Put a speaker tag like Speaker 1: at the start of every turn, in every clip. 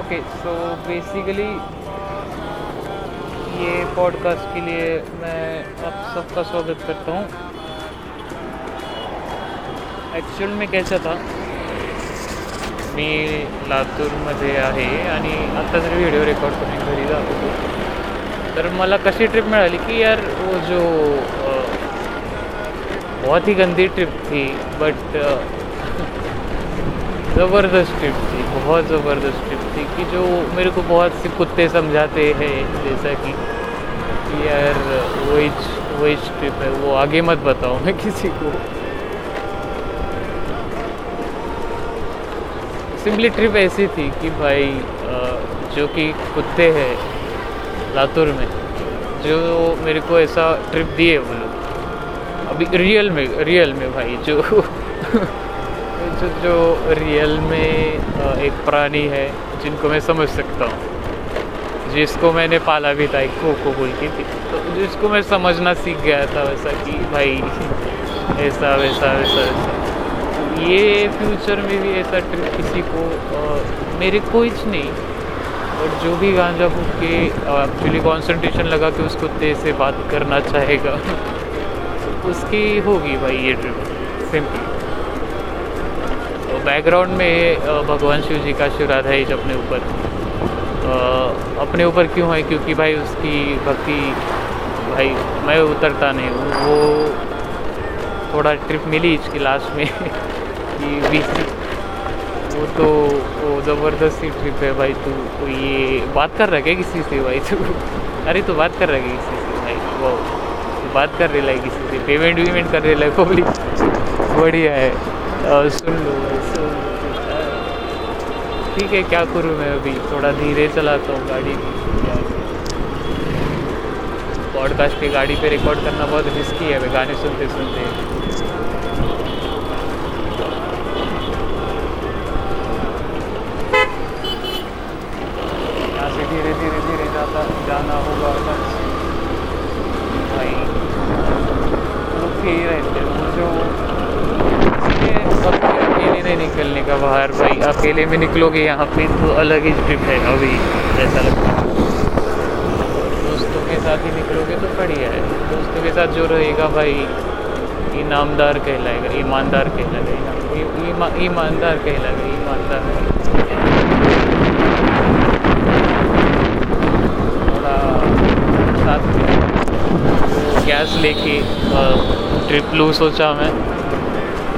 Speaker 1: Okay so basically ये podcast के लिए मैं आप सबका स्वागत करता हूँ। ॲक्च्युअल मी कैसा था? मी लातूरमध्ये आहे आणि आत्ता जर व्हिडिओ रेकॉर्ड करून घरी जात होतो, तर मला कशी ट्रिप मिळाली की यार, वो जो बहुत ही गंदी ट्रिप थी बट ज़बरदस्त ट्रिप थी, बहुत ज़बरदस्त ट्रिप थी कि जो मेरे को बहुत से कुत्ते समझाते हैं, जैसा कि यार वही वही ट्रिप है, वो आगे मत बताओ मैं किसी को। सिंपली ट्रिप ऐसी थी कि भाई जो कि कुत्ते हैं लातूर में, जो मेरे को ऐसा ट्रिप दिए वो लोग। अभी रियल में रियल में भाई, जो जो जो रियल में एक प्राणी है, जिनको मैं समझ सकता हूँ। जिसको मैंने पाला भी था, एक कोको बोल की थी। तो जिसको मैं समझना सीख गया था वैसा कि भाई, ऐसा, वैसा वैसा वैसा। ये फ्यूचर में भी ऐसा ट्रिप किसी को मेरे को नहीं। और जो भी गांजा फूक के एक्चुअली कंसंट्रेशन लगा के उस कुत्ते से बात करना चाहेगा, उसकी होगी भाई ये ट्रिप सिंपली बैकग्राउंड में भगवान शिव जी का शिवराधाइज अपने ऊपर। अपने ऊपर क्यों है? क्योंकि भाई उसकी भक्ति, भाई मैं उतरता नहीं हूँ। वो थोड़ा ट्रिप मिली इसकी लास्ट में, कि बीसी वो तो वो ज़बरदस्त ट्रिप है भाई तू तो ये बात कर रहा क्या किसी से भाई तू? अरे तू बात कर रहा है किसी से भाई? वो तू बात कर रही है किसी से? पेमेंट वेमेंट कर रही है पब्लिक बढ़िया है। सुन लो ठीक है, क्या करूँ मैं अभी? थोड़ा धीरे चलाता हूँ गाड़ी। पॉडकास्ट पे गाड़ी पे रिकॉर्ड करना बहुत रिस्की है, गाने सुनते सुनते। यहाँ से धीरे धीरे धीरे जाता, जाना होगा। भाई ही रहते हैं वो जो इसलिए कभी अकेले नहीं निकलने का बाहर, भाई, अकेले में निकलोगे यहाँ पे तो अलग ही ट्रिप है अभी, ऐसा लगता है। दोस्तों के साथ ही निकलोगे तो बढ़िया है। दोस्तों के साथ जो रहेगा भाई इनामदार कहलाएगा, ईमानदार कहलाएगा ईमा- ईमा- ईमानदार कहलाएगा, ईमानदार थोड़ा साथ गैस लेके ट्रिप लूँ सोचा मैं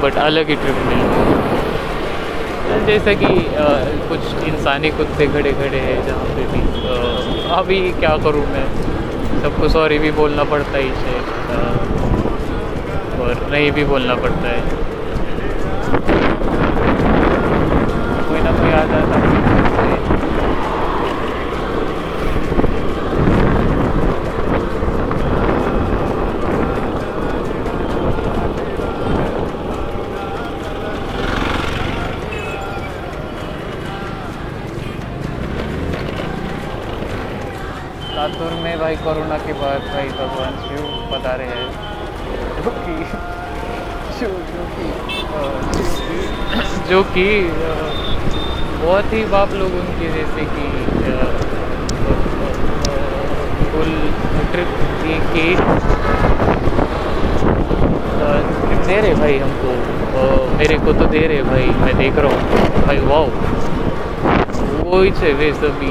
Speaker 1: बट अलग ही ट्रिप मिली जैसा कि कुछ इंसानी कुत्ते खड़े खड़े हैं जहाँ पे भी। अभी क्या करूँ मैं? सबको सॉरी भी बोलना पड़ता ही से और नहीं भी बोलना पड़ता है। कोई ना कोई आ जाता लातूर में भाई कोरोना के बाद भाई भगवान शिव बता रहे हैं। जो कि जो कि बहुत ही बाप लोग उनके जैसे कि फुल ट्रिप के ट्रिप दे रहे भाई हमको। मेरे को तो दे रहे भाई, मैं देख रहा हूँ। भाई वाह वो ही वे सभी।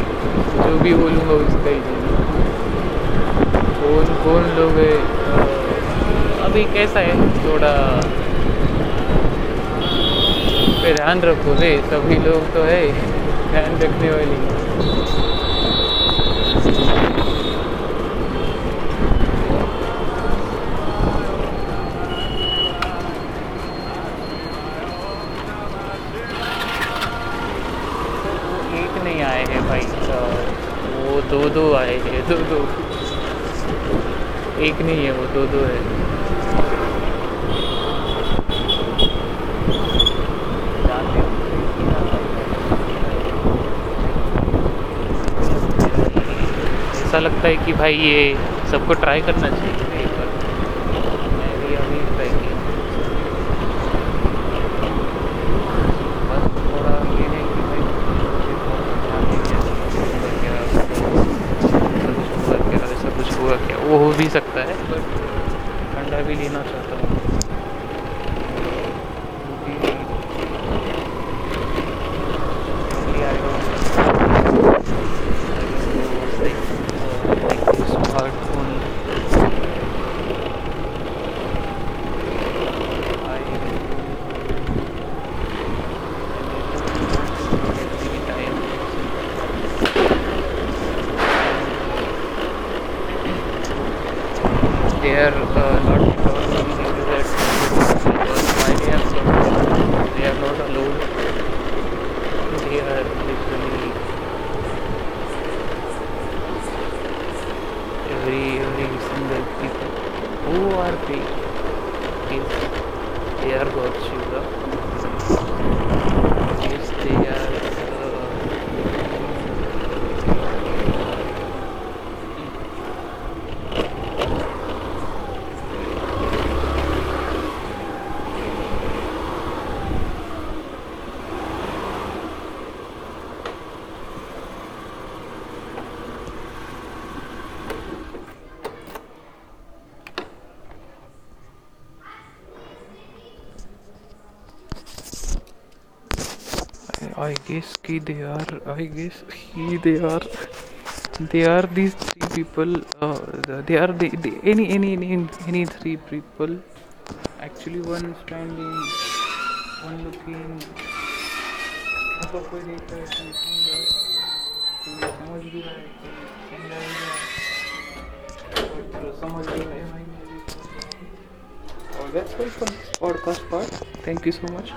Speaker 1: जो भी बोलूँगा उसका ही बोलूँगा। कौन कौन लोग है? अभी कैसा है? थोड़ा पे ध्यान रखो रे, सभी लोग तो है, ध्यान रखने वाली। एक नहीं है, वो दो दो है। ऐसा लगता है कि भाई ये सबको ट्राई करना चाहिए। मैं भी अभी ट्राई किया। सकता है। बट ठंडा भी लेना चाहता हूँ। Is air God Shiva yes they are I guess ki they are. I guess he they are. They are these three people. Uh, they are the, the any any any any three people. Actually, one standing, one looking. ऊपर कोई देख रहा है कोई सुन रहा है कोई समझ भी रहा है कोई समझा भी रहा है और समझ भी रहा है भाई और that's all for this podcast part thank you so much